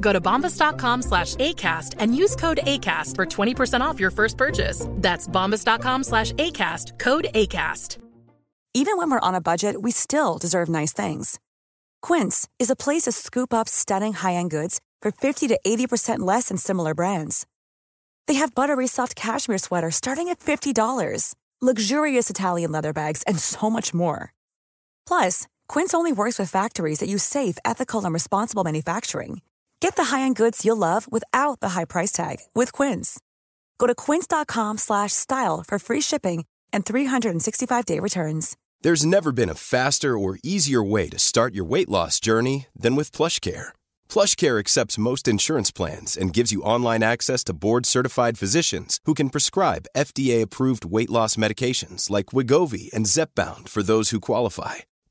Go to bombas.com slash ACAST and use code ACAST for 20% off your first purchase. That's bombas.com slash ACAST, code ACAST. Even when we're on a budget, we still deserve nice things. Quince is a place to scoop up stunning high end goods for 50 to 80% less than similar brands. They have buttery soft cashmere sweaters starting at $50, luxurious Italian leather bags, and so much more. Plus, Quince only works with factories that use safe, ethical, and responsible manufacturing. Get the high-end goods you'll love without the high price tag with Quince. Go to quince.com slash style for free shipping and 365-day returns. There's never been a faster or easier way to start your weight loss journey than with PlushCare. PlushCare accepts most insurance plans and gives you online access to board-certified physicians who can prescribe FDA-approved weight loss medications like Wigovi and Zepbound for those who qualify.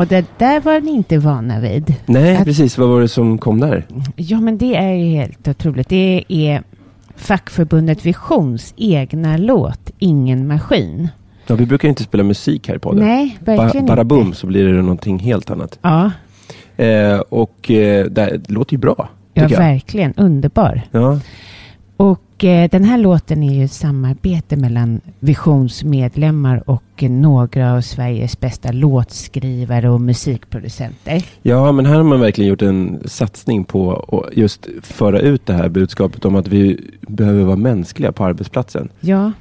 Och det där var ni inte vana vid. Nej, Att- precis. Vad var det som kom där? Ja, men det är ju helt otroligt. Det är fackförbundet Visions egna låt Ingen maskin. Ja, vi brukar inte spela musik här i podden. Nej, verkligen Bara bum inte. så blir det någonting helt annat. Ja, Eh, och eh, det, låter ju bra. ja verkligen. Underbar. Ja, Och eh, den här låten är ju ett samarbete mellan Visions medlemmar och några av Sveriges bästa låtskrivare och musikproducenter. ja, men här har man verkligen gjort en satsning på att just föra ut det här budskapet om att vi behöver vara mänskliga på arbetsplatsen. Ja,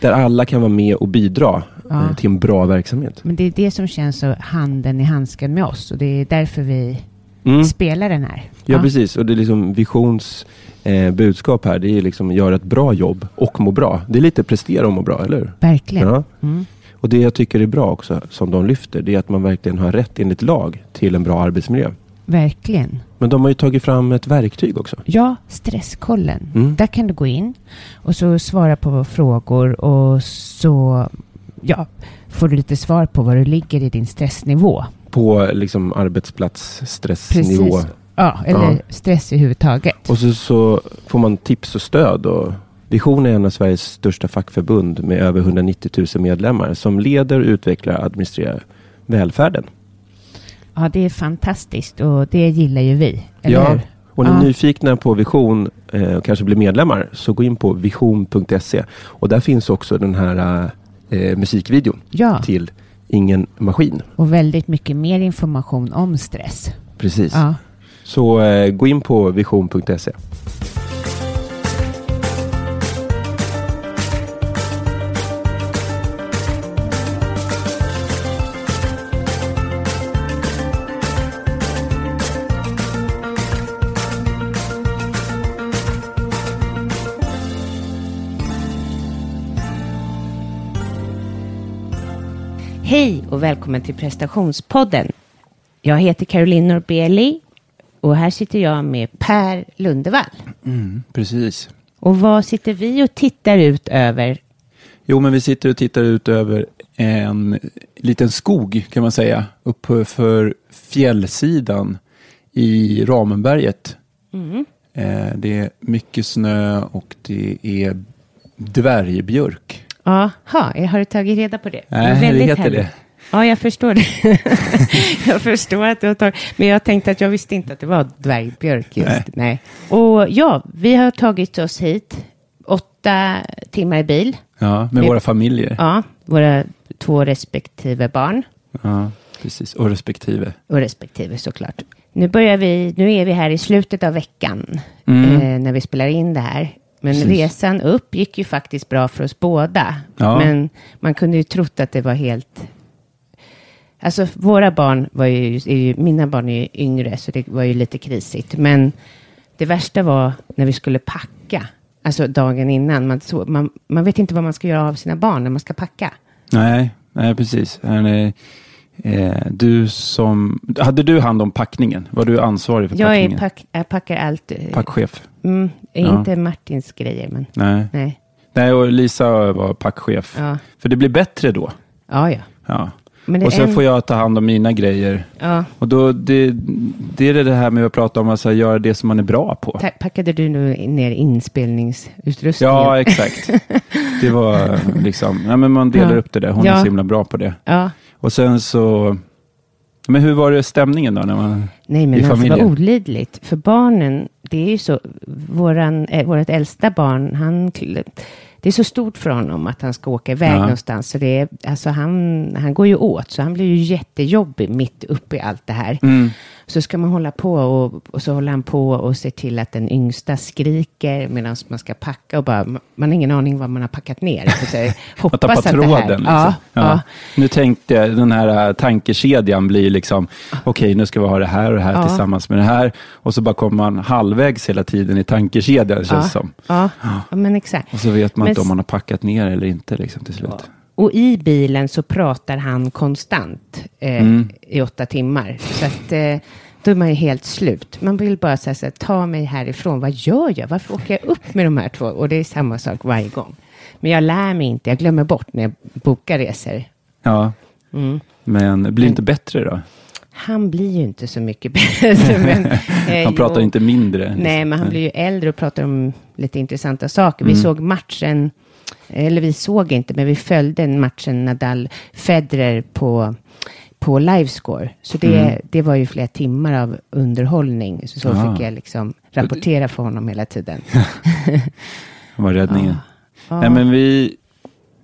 Där alla kan vara med och bidra Ja. eh, till en bra verksamhet. men det är det som känns så handen i handsken med oss och det är därför vi Mm. spelar den här. Ja, precis. Och det är liksom Visions eh, budskap här. Det är liksom göra ett bra jobb och må bra. Det är lite prestera och må bra, eller hur? Verkligen. Ja. Mm. Och det jag tycker är bra också, som de lyfter, det är att man verkligen har rätt enligt lag till en bra arbetsmiljö. Verkligen. Men de har ju tagit fram ett verktyg också. Ja, stresskollen. Mm. Där kan du gå in och så svara på frågor och så ja, får du lite svar på var du ligger i din stressnivå. På liksom arbetsplatsstressnivå. Precis. Ja, eller Ja. stress i huvud taget. Och så, så får man tips och stöd. Och Vision är en av Sveriges största fackförbund med över 190 000 medlemmar som leder, utvecklar och administrerar välfärden. Ja, det är fantastiskt och det gillar ju vi. Ja, hur? och ni är Ja. nyfikna på Vision eh, och kanske blir medlemmar så gå in på vision.se och där finns också den här eh, musikvideon Ja, till Ingen maskin. och väldigt mycket mer information om stress. Precis. Ja. Så eh, gå in på vision.se. Hej och välkommen till prestationspodden. Jag heter Caroline Norbeli och här sitter jag med Per Lundevall. Precis. Och vad sitter vi och tittar ut över? Jo, men vi sitter och tittar ut över en liten skog kan man säga. Uppe för fjällsidan i Ramenberget. Mm. Eh, det är mycket snö och det är dvärgbjörk. Jaha, har du tagit reda på det? Nej, det heter härligt. det. Ja, jag förstår det. jag förstår att du har tagit... Men jag tänkte att jag visste inte att det var dvärgbjörk just. Nej. Nej. Och ja, vi har tagit oss hit. Åtta timmar i bil. Ja, med Vi- våra familjer. Ja, våra två respektive barn. Ja, precis. Och respektive. Och respektive såklart. Nu börjar vi, nu är vi här i slutet av veckan. Mm. Eh, när vi spelar in det här. Men Precis. resan upp gick ju faktiskt bra för oss båda. Ja. Men man kunde ju trott att det var helt... Alltså våra barn var ju, ju, mina barn är ju yngre så det var ju lite krisigt. Men det värsta var när vi skulle packa. Alltså dagen innan. Man, så, man, man vet inte vad man ska göra av sina barn när man ska packa. Nej, nej precis. Eh, du som, hade du hand om packningen? Var du ansvarig för Jag, är packningen? pack, jag packar allt. eh, Packchef? Mm, Ja. Inte Martins grejer, men Nej. nej. Nej, och Lisa var packchef. Ja, För det blir bättre då. ja. ja. Ja. Och sen en- får jag ta hand om mina grejer. ja. Och då, det, det är det här med att prata om att så här, göra det som man är bra på. Ta- Packade du nu ner inspelningsutrustningen? Ja, exakt. Det var liksom, ja, men man delar Ja. upp det där. Hon är så himla bra på det. Ja. Och sen så, men hur var det stämningen då? När man, Nej, men I alltså det var familjen? olidligt. För barnen, det är ju så, våran, eh, vårt äldsta barn, han, det är så stort för honom att han ska åka iväg Ja. någonstans. Så det är, alltså han, han går ju åt, så han blir ju jättejobbig mitt uppe i allt det här. Mm. Så ska man hålla på och, och så håller han på och ser till att den yngsta skriker medan man ska packa och bara, man har ingen aning vad man har packat ner. Så så jag att hoppas tappa att det tråden. här, Liksom. ja, ja. Nu tänkte jag, den här äh, tankekedjan blir liksom, okej nu ska vi ha det här och det här Ja. tillsammans med det här. Och så bara kommer man halvvägs hela tiden i tankekedjan känns ja, som. ja, ja, men exakt. Och så vet man Men inte om man har packat ner eller inte liksom, till slut. Och i bilen så pratar han konstant eh, Mm. i åtta timmar. Så att eh, då är man ju helt slut. Man vill bara säga så här, ta mig härifrån. Vad gör jag? Varför åker jag upp med de här två? Och det är samma sak varje gång. Men jag lär mig inte. Jag glömmer bort när jag bokar resor. Ja, Mm. men det blir inte bättre då? Han blir ju inte så mycket bättre. men, eh, Han pratar jo. inte mindre. Nej, men han blir ju äldre och pratar om lite intressanta saker. Vi Mm. såg matchen, eller vi såg inte, men vi följde en matchen Nadal-Federer på, på livescore. Så det, Mm. det var ju flera timmar av underhållning. Så, så Ah. fick jag liksom rapportera för honom hela tiden. Han var räddningen. Ja. Nej, men vi,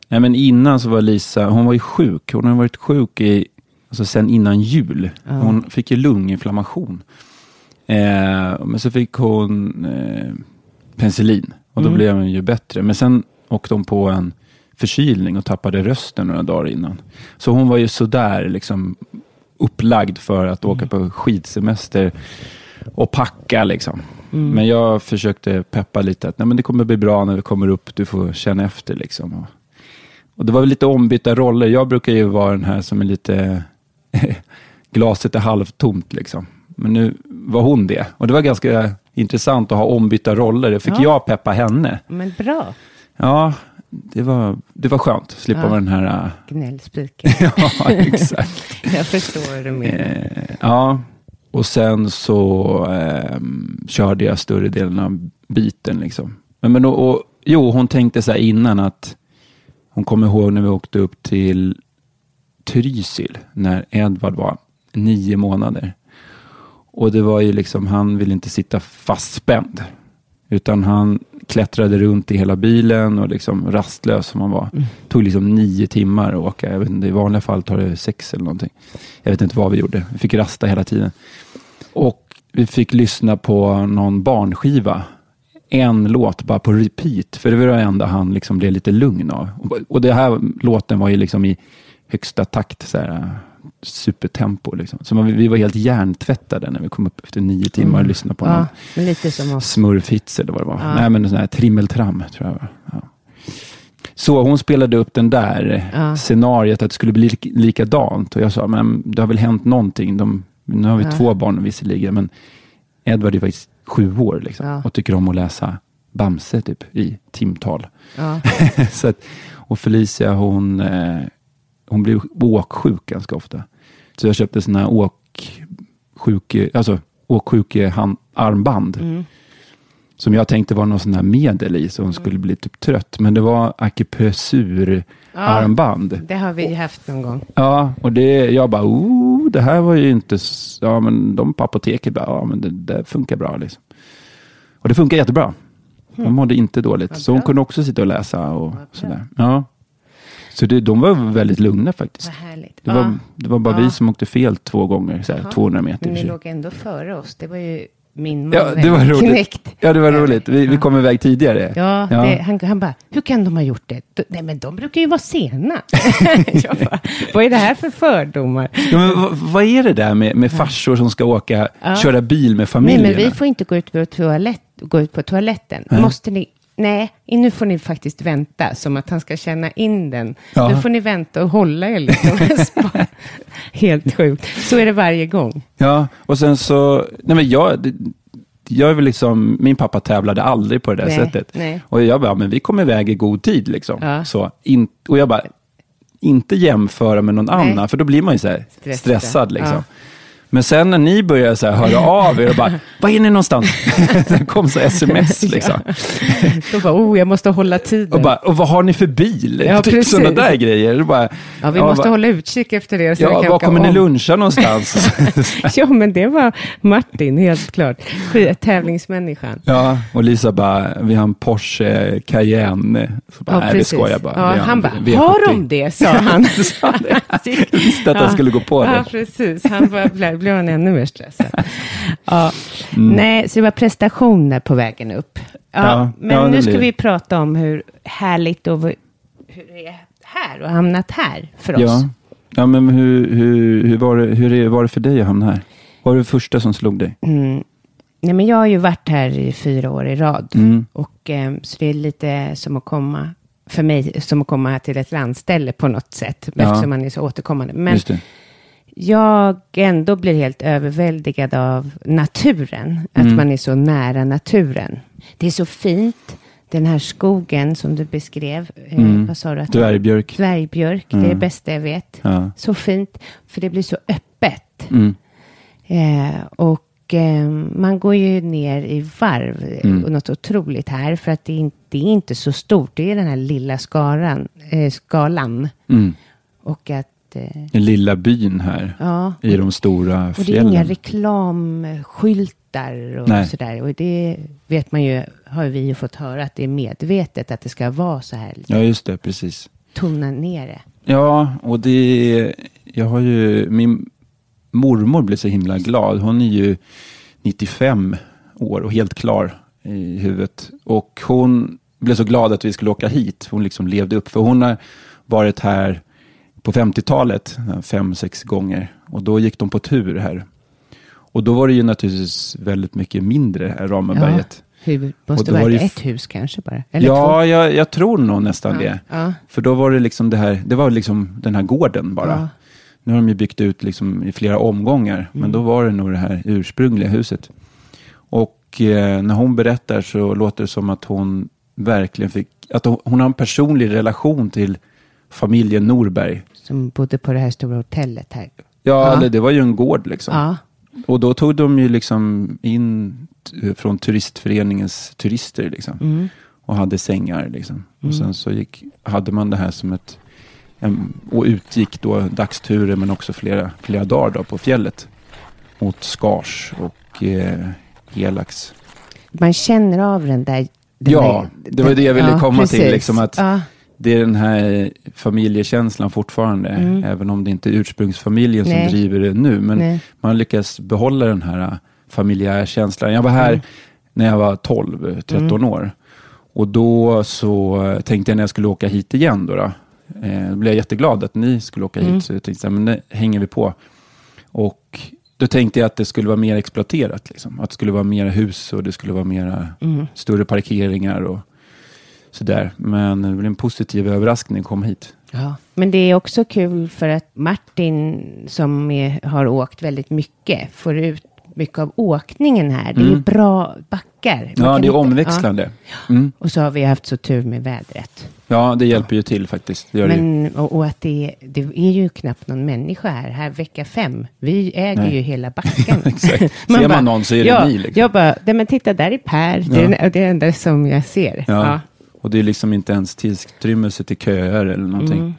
nej, men innan så var Lisa, hon var ju sjuk. Hon har varit sjuk i, alltså sen innan jul. Ja. Hon fick ju lunginflammation. Eh, men så fick hon eh, penicillin och då Mm. blev hon ju bättre. Men sen åkte hon på en förkylning och tappade rösten några dagar innan. Så hon var ju sådär liksom upplagd för att åka på skidsemester och packa liksom. Mm. Men jag försökte peppa lite att Nej, men det kommer bli bra när vi kommer upp, du får känna efter liksom. Och, och det var väl lite ombytta roller. Jag brukar ju vara den här som är lite, glaset är halvtomt liksom. Men nu var hon det. Och det var ganska intressant att ha ombytta roller. Det fick Ja. jag peppa henne. Men bra, Ja, det var, det var skönt. Slippa Ja. vara den här... äh, gnällspiken. ja, exakt. jag förstår vad du menar. Eh, ja, och sen så ehm, körde jag större delen av biten. Liksom. Men, men och, och, jo, hon tänkte så här innan att hon kommer ihåg när vi åkte upp till Trysil när Edvard var nio månader. Och det var ju liksom, han ville inte sitta fastspänd. Utan han klättrade runt i hela bilen och liksom rastlös som han var. Mm. tog liksom nio timmar att åka. Jag vet inte, I vanliga fall tar det sex eller någonting. Jag vet inte vad vi gjorde. Vi fick rasta hela tiden. Och vi fick lyssna på någon barnskiva. En låt bara på repeat. För det var det enda han liksom blev lite lugn av. Och- Och det här låten var ju liksom i högsta takt. Så här, supertempo. Liksom. Så man, vi var helt hjärntvättade när vi kom upp efter nio timmar och lyssnade på någon Ja, men lite som smurfhits eller vad det var. Ja. Nej, men en sån här trimmeltram tror jag. Ja. Så hon spelade upp den där Ja. scenariet att det skulle bli lik- likadant. Och jag sa, men det har väl hänt någonting. De, nu har vi två barn visserligen, men Edvard är faktiskt sju år liksom, och tycker om att läsa Bamse typ, i timtal. Så att, och Felicia hon, eh, hon blir åksjuk ganska ofta. Så jag köpte sådana här åksjuke, alltså åksjuke hand, armband. Mm. Som jag tänkte var någon sån här medel i, så hon skulle bli typ trött. Men det var akupressurarmband. Det har vi haft någon gång. Ja, och det, jag bara, oh, det här var ju inte, ja men de på apoteket bara, ja men det, det funkar bra liksom. Och det funkar jättebra. Hon mådde inte dåligt. Så hon kunde också sitta och läsa och sådär. Ja. Så det, de var väldigt lugna faktiskt. Vad härligt. Det var, det var bara Ja. vi som åkte fel två gånger, så här, 200 meter. Men ni låg ändå före oss. Det var ju min man Ja, det var roligt. knäckt. Ja, det var roligt. Vi, vi kom iväg tidigare. Ja, Det, han, han bara, hur kan de ha gjort det? Nej, men de brukar ju vara sena. jag bara, vad är det här för fördomar? Ja, men vad, vad är det där med, med farsor som ska åka, Ja. köra bil med Nej, familjerna? men vi får inte gå ut på, toalett, gå ut på toaletten. Nej. Måste ni? Nej, nu får ni faktiskt vänta, som att han ska känna in den. Ja. Nu får ni vänta och hålla er lite. Helt sjukt. Så är det varje gång. Ja, och sen så, nej men jag, jag är väl liksom, min pappa tävlade aldrig på det där Nej, sättet. nej. Och jag bara, men vi kom iväg i god tid liksom. Ja. Så, in, och jag bara, inte jämföra med någon Nej. annan, för då blir man ju så här Stressad. stressad liksom. Ja. Men sen när ni börjar så här höra av er och bara, var är ni någonstans? det kom så sms liksom. Då bara, oh, jag måste hålla tiden. Och, bara, och vad har ni för bil? Ja, typ precis. sådana där grejer. Bara, ja, vi ja, måste bara, hålla utkik efter er. Så Ja, var kommer ni luncha någonstans? Ja, men det var Martin, helt klart. Tävlingsmänniskan. Ja, och Lisa bara, vi har en Porsche Cayenne. Så bara, Ja, nej, vi skojar bara. Ja, han bara, V70." har de det? sa han. Jag visste att han skulle gå på Ja, det. precis. Han bara, blev, han ännu mer stressad. Ja. Mm. Nej, så det var prestationer på vägen upp. Ja, Ja, men ja, nu ska vi prata om hur härligt och hur det är här och hamnat här för oss. Ja, ja men hur, hur, hur, var det, hur är- var det för dig att hamna här? Vad var det första som slog dig? Mm. Nej, men jag har ju varit här i fyra år i rad. Mm. Och, eh, så det är lite som att komma, för mig, som att komma till ett landställe på något sätt. Ja. Eftersom man är så återkommande. Men. Jag ändå blir helt överväldigad av naturen. Att Mm. man är så nära naturen. Det är så fint. Den här skogen som du beskrev. Eh, Mm. vad sa du? Att Dvärgbjörk. Dvärgbjörk. Det är det bästa jag vet. Ja. Så fint. För det blir så öppet. Mm. Eh, och eh, man går ju ner i varv. Mm. Och något otroligt här. För att det är, inte, det är inte så stort. Det är den här lilla skaran, eh, skalan. Mm. Och att... Eh, Den lilla byn här ja, i de stora och det är fjällen. inga reklamskyltar och Nej. sådär. Och det vet man ju, har vi ju fått höra att det är medvetet att det ska vara så här. Ja, just det, precis. Tona ner det. Ja, och det, jag har ju, min mormor blev så himla glad. Hon är ju 95 år och helt klar i huvudet. Och hon blev så glad att vi skulle åka hit. Hon liksom levde upp, för hon har varit här på 50-talet fem, sex gånger. Och då gick de på tur här. Och då var det ju naturligtvis väldigt mycket mindre här. Hur, Och måste då var det ett hus kanske bara? Eller? Ja, jag, jag tror nog nästan Ja, det. ja. För då var det liksom det här, det var liksom den här gården bara. Ja. Nu har de ju byggt ut liksom i flera omgångar, Mm. men då var det nog det här ursprungliga huset. Och eh, när hon berättar så låter det som att hon verkligen fick, att hon, hon har en personlig relation till familjen Norberg. Som bodde på det här stora hotellet här. Ja, Ja. Eller det var ju en gård liksom. Ja, Och då tog de ju liksom in från turistföreningens turister liksom. Mm. Och hade sängar liksom. Och sen så gick, hade man det här som ett, en, och utgick då dagsturer men också flera, flera dagar då på fjället. Mot Skars och eh, Helax. man känner av den där... Den Ja, där, det var det jag ville ja, komma till, precis. liksom att- Ja, Det är den här familjekänslan fortfarande. Även om det inte är ursprungsfamiljen Mm. Nej. som driver det nu. Men Nej. man lyckas behålla den här familjära känslan. Jag var här Mm. när jag var 12, 13 år. Och då så tänkte jag när jag skulle åka hit igen då. Då, eh, då blev jag jätteglad att ni skulle åka Mm. hit. Så jag tänkte men det hänger vi på. Och då tänkte jag att det skulle vara mer exploaterat. Liksom. Att det skulle vara mera hus och det skulle vara mera Mm. större parkeringar och sådär. Men det blev en positiv överraskning att komma hit. ja. Men det är också kul för att Martin som är, har åkt väldigt mycket får ut mycket av åkningen här. Det är bra backar. Man Mm. Ja, det är hitta- omväxlande. Ja. Mm. Och så har vi haft så tur med vädret. Ja, det hjälper ju till faktiskt. Det gör det. Men, och, och att det, är- det är ju knappt någon människa här. Här vecka fem. Vi äger Nej. ju hela backen. Exakt. Ser man någon så är det ja, ni, liksom. Jag bara, nej, men titta där är Per. Det är det, det är det enda som jag ser. Ja. Ja. Och det är liksom inte ens tillstymmelse till köer eller någonting. Mm.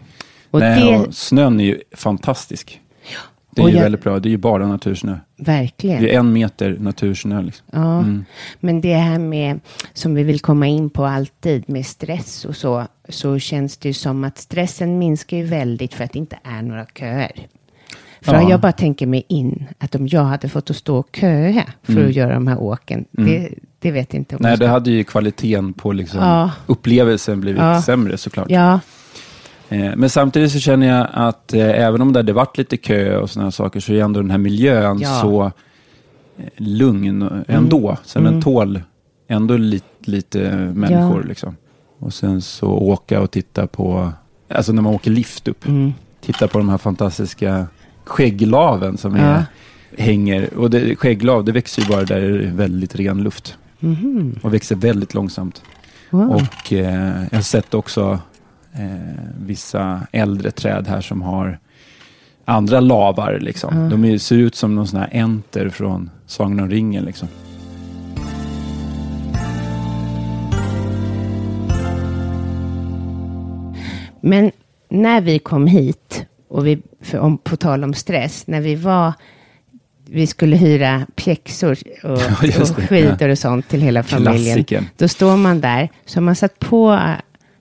Och Nej, det, och snön är ju fantastisk. Det är Och ju jag- väldigt bra. Det är ju bara natursnö. verkligen. Det är en meter natursnö. Liksom. Ja, men det här med, som vi vill komma in på alltid, med stress och så, så känns det ju som att stressen minskar ju väldigt för att det inte är några köer. För Ja. jag bara tänker mig in att om jag hade fått att stå och köa för att göra de här åken, det, det vet inte om Nej, det hade ju kvaliteten på liksom Ja. upplevelsen blivit Ja. sämre såklart. Ja, Eh, Men samtidigt så känner jag att eh, även om det hade varit lite kö och sådana saker så är ändå den här miljön Ja. så eh, lugn ändå. Så den tål ändå lite, lite människor. Liksom. Och sen så åka och titta på, alltså när man åker lift upp, titta på de här fantastiska skägglaven som är, hänger. Och det, skägglav, det växer ju bara där det är väldigt ren luft. Och växer väldigt långsamt. wow. Och eh, jag har sett också eh, vissa äldre träd här som har andra lavar. Liksom. De är, ser ut som någon sån här enter från Sagan om ringen. Liksom. Men när vi kom hit, och vi, för om, på tal om stress, när vi var, vi skulle hyra pjäxor och, Ja, och skidor och sånt till hela familjen. Klassikern. Då står man där, så har man satt på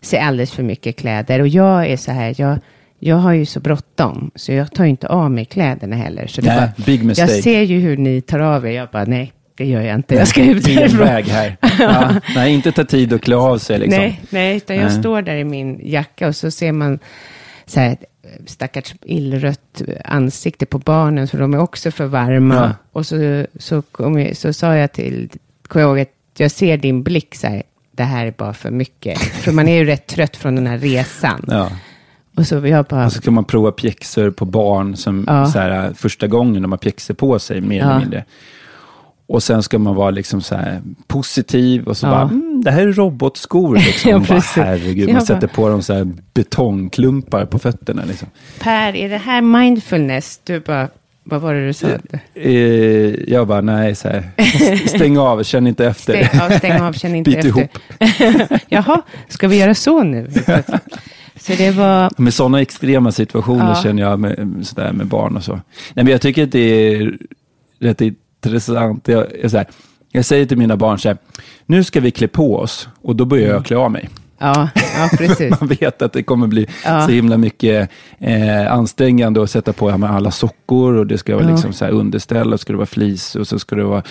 sig alldeles för mycket kläder. Och jag är så här, jag, jag har ju så bråttom, så jag tar ju inte av mig kläderna heller. Så Nej, bara, big mistake. Jag ser ju hur ni tar av er, jag bara, nej, det gör jag inte. Jag ska ut härifrån. väg här. Ja. Nej, inte ta tid att klä av sig. Liksom. Nej, nej, utan jag Nej. står där i min jacka och så ser man så här, stackars illrött ansikte på barnen, för de är också för varma. Ja. Och så, så, jag, så sa jag till, kom jag ihåg att jag ser din blick så här, det här är bara för mycket. för man är ju rätt trött från den här resan. Ja. Och så jag bara, Och så ska man prova pjäxor på barn som Ja. så här, första gången de har pjäxor på sig, mer eller mindre. Och sen ska man vara liksom så positiv och så Ja. bara, det här är robotskor. Liksom. Ja, bara, herregud, man sätter på dem så här betongklumpar på fötterna. Liksom. Per, är det här mindfulness? Du bara, vad var det du sa? Eh, jag bara, nej, så här, stäng av, känn inte efter. Stäng, ja, stäng av, känn inte Bit efter. ihop. Jaha, ska vi göra så nu? Så det var, Med sådana extrema situationer Ja. känner jag med, sådär med barn och så. Nej, men jag tycker att det är rätt intressant. Jag, jag, så här, jag säger till mina barn så här, nu ska vi klä på oss och då börjar jag klä av mig. ja, ja precis. Man vet att det kommer bli Ja. så himla mycket eh, ansträngande att sätta på alla sockor och det ska vara Ja. liksom så här underställ och ska det vara flis och så ska det vara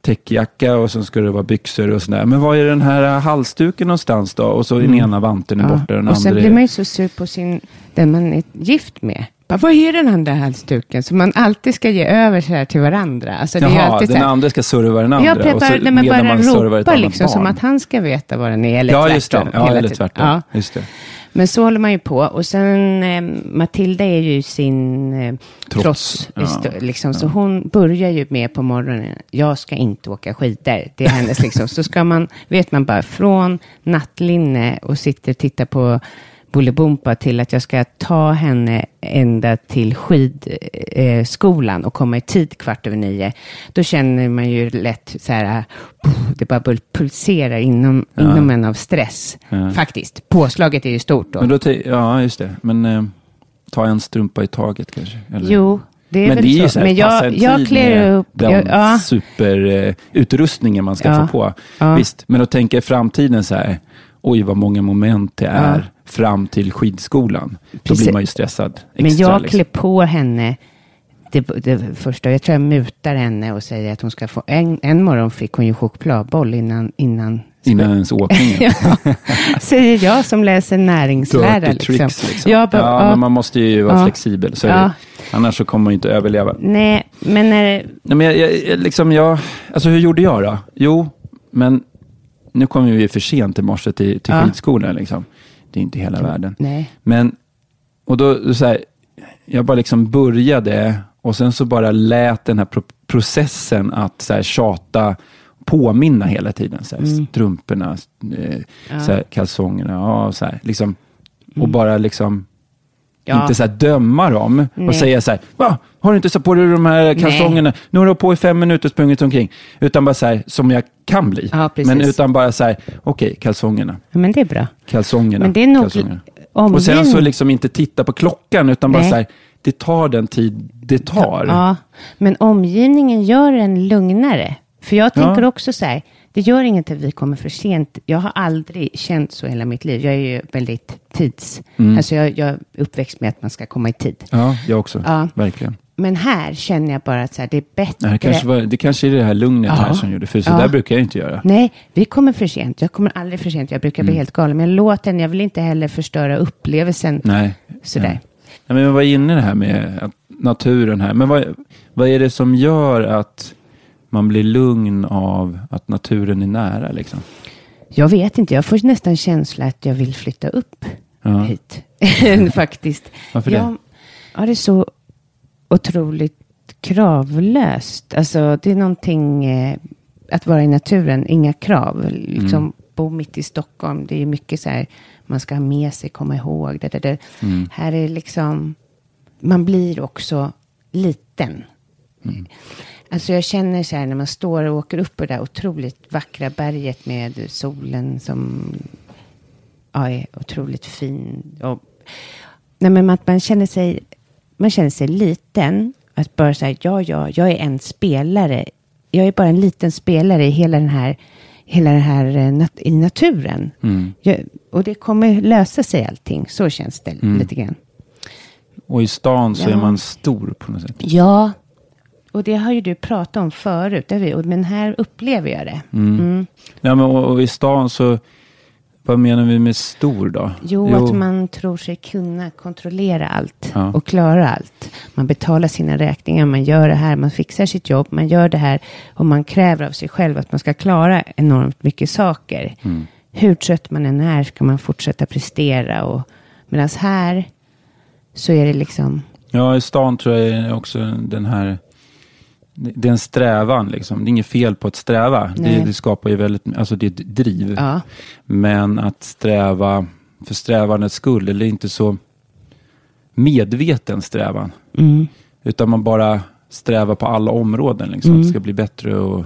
täckjacka och så ska det vara byxor och sådär. Men var är den här halsduken någonstans då? Och så är den ena vanten är borta och den Mm. Och sen andra blir man ju så sur på sin, den man är gift med. Bara, vad är den andra halsduken? Så man alltid ska ge över så här till varandra. Alltså, det är Jaha, alltid den andra ska serva den andra. Ja, och så nej, men bara man ropa liksom, som barn. att han ska veta vad den är. Eller Ja, just det. tvärtom. Ja, eller tvärtom. Ja. Just det. Men så håller man ju på. Och sen eh, Matilda är ju sin eh, Trots. trots. Ja. histo- liksom, Så hon börjar ju med på morgonen. Jag ska inte åka skidor. Det är hennes liksom. Så ska man, vet man bara, från nattlinne och sitter och tittar på Bolibompa till att jag ska ta henne ända till skidskolan eh, och komma i tid kvart över nio. Då känner man ju lätt så här, det bara pulserar inom, inom en av stress. Ja. Faktiskt. Påslaget är ju stort då. Men då ja, just det. Men eh, ta en strumpa i taget kanske. Eller? Jo, det är men väl det är ju så. så Men jag, jag klär upp. den Jag, ja, superutrustningen man ska Ja. få på. Ja. Visst, men att tänka i framtiden så här, oj vad många moment det är Ja. fram till skidskolan. Då Precis. blir man ju stressad. Extra, men jag liksom. klär på henne det, det första. Jag tror jag mutar henne och säger att hon ska få. En, en morgon fick hon ju chokladboll innan. innan Innan ens åkningen. ja, säger jag som läser näringslära. Dirty Liksom. tricks liksom. Bara, ja, ja, men man måste ju vara Ja. flexibel. Så Ja. det. Annars så kommer man inte överleva. Nej, men när, Nej, men jag, jag, liksom jag, alltså hur gjorde jag då? Jo, men nu kom vi för sent i morse till, till Ja. skidskolan. Liksom. Det är inte hela världen. nej. Men, och då, så här, jag bara liksom började Och sen så bara lät den här pro processen att så här, tjata, påminna hela tiden. Så här, Strumporna, eh, så här, kalsongerna, ja, så här, liksom. Och bara liksom Ja. inte så döma dem och Nej. säga så här, Va? har du inte satt på dig de här kalsongerna? Nu har du på i fem minuter och sprungit omkring. Utan bara så här, som jag kan bli. Ja. Men utan bara så här, okej, kalsongerna, Ja, men det är bra. kalsongerna, Men det är nog kalsongerna. omgivning- Och sen så liksom inte titta på klockan, utan bara Nej. så här, det tar den tid det tar. Ja, men omgivningen gör en lugnare. För jag tänker också så här, det gör inget att vi kommer för sent. Jag har aldrig känt så hela mitt liv. Jag är ju väldigt tids... Alltså jag, jag är uppväxt med att man ska komma i tid. Ja, jag också. Ja. Verkligen. Men här känner jag bara att så här, det är bättre. Det kanske, var, det kanske är det här lugnet Ja. här som gjorde, för så Ja. där brukar jag inte göra. Nej, vi kommer för sent. Jag kommer aldrig för sent. Jag brukar Mm. bli helt galen. Men låt den, jag vill inte heller förstöra upplevelsen. Nej. Sådär. Nej. Ja, men vi var inne i det här med naturen här. Men vad, vad är det som gör att man blir lugn av att naturen är nära? Liksom? Jag vet inte, jag får nästan känsla att jag vill flytta upp Ja. hit. Faktiskt. Varför det? Jag har det så otroligt kravlöst. Alltså det är någonting eh, att vara i naturen, inga krav. Liksom Mm. bo mitt i Stockholm, det är mycket så här, man ska ha med sig, komma ihåg. Det, det, det. Mm. Här är liksom, man blir också liten. Mm. Alltså jag känner så här när man står och åker upp på det där otroligt vackra berget med solen som ja, är otroligt fin. Och, nej, men att man känner sig, man känner sig liten. Att bara säga, ja, ja, jag är en spelare. Jag är bara en liten spelare i hela den här, hela den här eh, nat- i naturen. Mm. Jag, och det kommer lösa sig allting. Så känns det Mm. lite grann. Och i stan så Ja. är man stor på något sätt. Ja, och det har ju du pratat om förut. Men här upplever jag det. Mm. Ja, men, och, och i stan så, vad menar vi med stor då? Jo, att man tror sig kunna kontrollera allt Ja. och klara allt. Man betalar sina räkningar, man gör det här, man fixar sitt jobb, man gör det här och man kräver av sig själv att man ska klara enormt mycket saker. Mm. Hur trött man än är ska man fortsätta prestera och medan här så är det liksom, Ja, i stan tror jag också den här... Det är en strävan liksom. Det är inget fel på att sträva. Det, det skapar ju väldigt... Alltså det är ett driv. ja, Men att sträva för strävandets skull, eller inte så medveten strävan. mm, Utan man bara strävar på alla områden. Liksom, Att det ska bli bättre och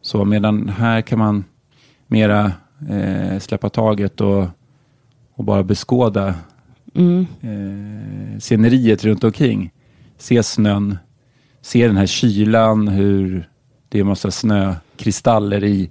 så. Medan här kan man mera eh, släppa taget och, och bara beskåda mm, eh, sceneriet runt omkring. Se snön, se den här kylan, hur det är massa snökristaller i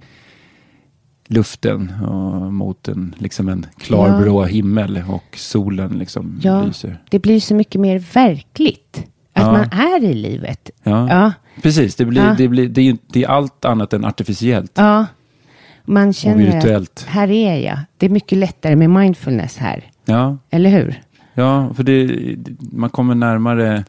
luften och mot en, liksom en klarblå himmel och solen liksom ja, lyser. det blir så mycket mer verkligt. Att Ja. man är i livet. Ja, Ja, precis. Det, blir, Ja. det, blir, det, är, det är allt annat än artificiellt. ja. Man känner virtuellt. att här är jag. Det är mycket lättare med mindfulness här. Ja, Eller hur? ja för det, man kommer närmare.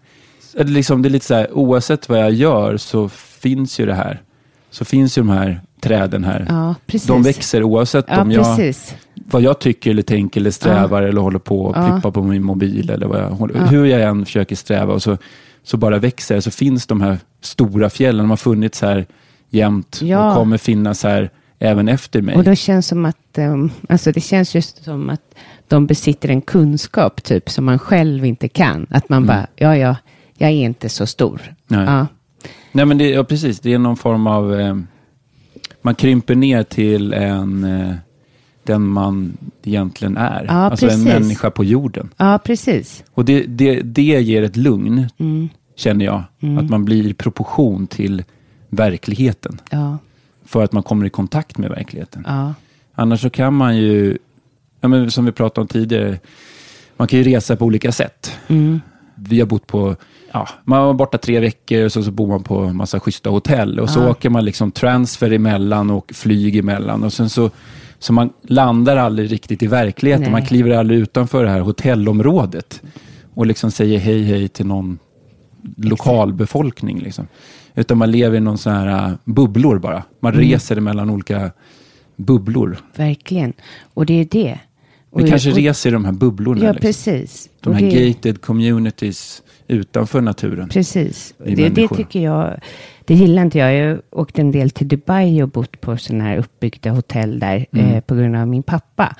Eller liksom, det är lite så här, oavsett vad jag gör så finns ju det här. Så finns ju de här träden här. Ja, precis. De växer oavsett Ja, om jag, precis. vad jag tycker eller tänker eller strävar eller håller på och Ja. på min mobil eller vad jag håller, Ja. hur jag än försöker sträva och så, så bara växer det. Så finns de här stora fjällen, de har funnits här jämt Ja. och kommer finnas här även efter mig. Och då känns som att, um, alltså det känns just som att de besitter en kunskap typ som man själv inte kan. Att man bara, ja, ja, jag är inte så stor. Mm. Nej. Ja, Nej men det, ja, precis, det är någon form av, eh, man krymper ner till en, eh, den man egentligen är. Ja, alltså en precis. människa på jorden. ja precis. Och det, det, det ger ett lugn, Mm. känner jag. Att man blir i proportion till verkligheten. Ja, För att man kommer i kontakt med verkligheten. ja, Annars så kan man ju, ja, men som vi pratade om tidigare, man kan ju resa på olika sätt. mm. Vi har bott på, ja, man var borta tre veckor och så, så bor man på massa schyssta hotell. Och så Ja. åker man liksom transfer emellan och flyg emellan. Och sen så, så man landar aldrig riktigt i verkligheten. Nej. Man kliver aldrig utanför det här hotellområdet. Och liksom säger hej hej till någon lokalbefolkning. Liksom. Utan man lever i någon sån här äh, bubblor bara. Man Mm. reser mellan olika bubblor. verkligen. Och det är det. Och- Vi kanske och- reser i de här bubblorna. Ja, liksom. precis. De här det- gated communities utanför naturen. Precis. Det, det tycker jag, det gillar inte jag. Jag åkte en del till Dubai och bott på sådana här uppbyggda hotell där Mm. eh, på grund av min pappa.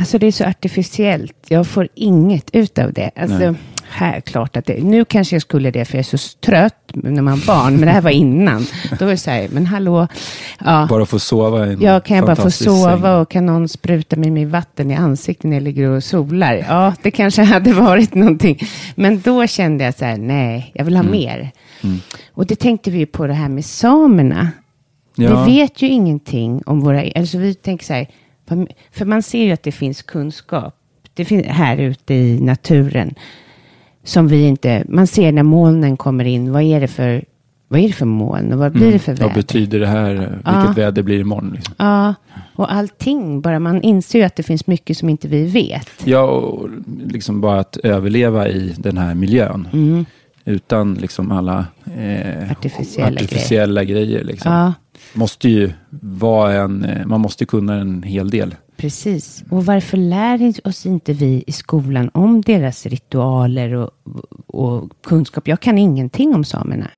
Alltså det är så artificiellt. Jag får inget ut av det. Alltså. Här, klart att det, nu kanske jag skulle det för jag är så trött när man var barn, men det här var innan. Då var det så här, men hallå, ja, Bara få sova i en Ja, kan jag bara få sova säng. och kan någon spruta mig med vatten i ansiktet när jag ligger och solar? Ja, det kanske hade varit någonting. Men då kände jag så här, nej, jag vill Mm. ha mer. Och det tänkte vi på det här med samerna. Ja. Vi vet ju ingenting om våra, alltså vi tänker så här, för man ser ju att det finns kunskap. Det finns här ute i naturen. Som vi inte, man ser när molnen kommer in, vad är det för, vad är det för moln och vad blir det för väder? Vad betyder det här? Vilket Ja. väder blir imorgon? Liksom? Ja, och allting. Bara man inser ju att det finns mycket som inte vi vet. Ja, och liksom bara att överleva i den här miljön. Mm. Utan liksom alla eh, Artificiella artificiella grejer. liksom. Ja, Måste ju vara en, eh, man måste kunna en hel del precis. Och varför lär oss inte vi i skolan om deras ritualer och, och kunskap? Jag kan ingenting om samerna.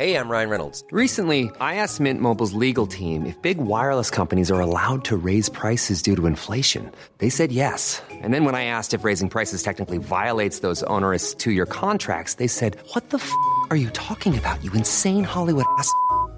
Hey, I'm Ryan Reynolds. Recently, I asked Mint Mobile's legal team if big wireless companies are allowed to raise prices due to inflation. They said yes. And then when I asked if raising prices technically violates those onerous two year contracts, they said, What the f are you talking about, you insane Hollywood ass?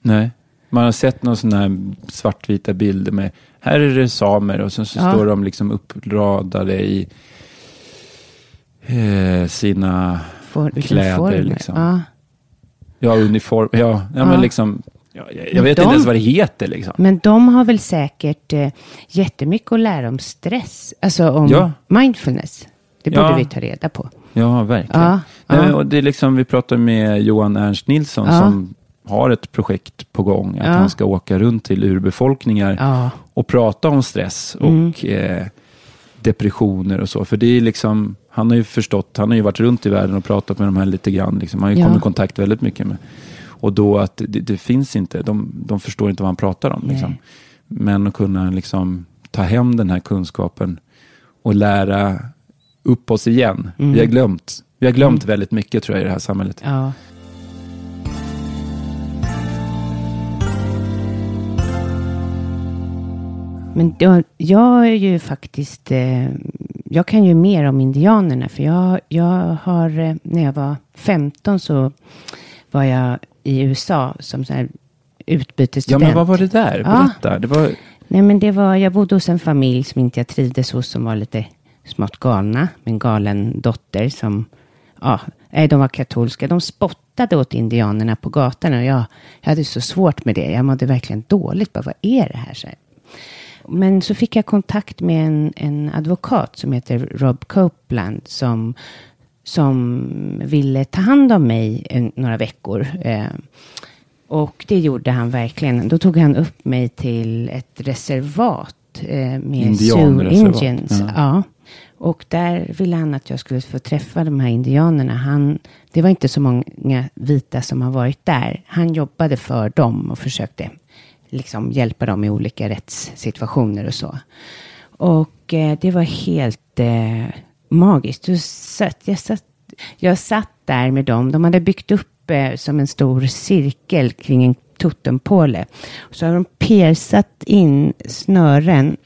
Nej. Man har sett någon sån här svartvita bilder med, här är det samer och sen så Ja. står de liksom uppradade i eh, sina For, vilken Kläder, liksom. Ja. ja, uniform. Ja, ja, Ja. men liksom, ja, jag, jag vet de- inte ens vad det heter liksom. Men de har väl säkert eh, jättemycket att lära om stress. Alltså om mindfulness. Det borde vi ta reda på. Ja, verkligen. Ja, Nej, och det är liksom, vi pratade med Johan Ernst Nilsson som har ett projekt på gång. Att Ja. han ska åka runt till urbefolkningar Ja. och prata om stress Mm. och eh, depressioner och så. För det är liksom, han har ju förstått, han har ju varit runt i världen och pratat med de här lite grann. Liksom. Han har ju Ja. kommit i kontakt väldigt mycket med. Och då att det, det finns inte, de, de förstår inte vad han pratar om. Liksom. Men att kunna liksom ta hem den här kunskapen och lära upp oss igen. Mm. Vi har glömt, vi har glömt väldigt mycket tror jag i det här samhället. Ja. Men jag, jag är ju faktiskt, eh, jag kan ju mer om indianerna. För jag, jag har, eh, när jag var 15 så var jag i USA som så här Ja, utbytesstudent. men vad var det där? Ja. Berätta. Det var, Nej, men det var, jag bodde hos en familj som inte jag trivdes hos, som var lite smått galna. Med en galen dotter som, ja, nej, de var katolska. De spottade åt indianerna på gatan och jag, jag hade så svårt med det. Jag mådde verkligen dåligt. Bara, vad är det här? Så här. Men så fick jag kontakt med en, en advokat som heter Rob Copeland som, som ville ta hand om mig en, några veckor. Eh, och det gjorde han verkligen. Då tog han upp mig till ett reservat eh, med Sioux Indians. ja. Ja. Och där ville han att jag skulle få träffa de här indianerna. Han, det var inte så många vita som har varit där. Han jobbade för dem och försökte liksom hjälpa dem i olika rättssituationer och så. Och eh, det var helt eh, magiskt. Du satt, jag, satt, jag satt där med dem. De hade byggt upp eh, som en stor cirkel kring en totempåle. Så hade de persat in snören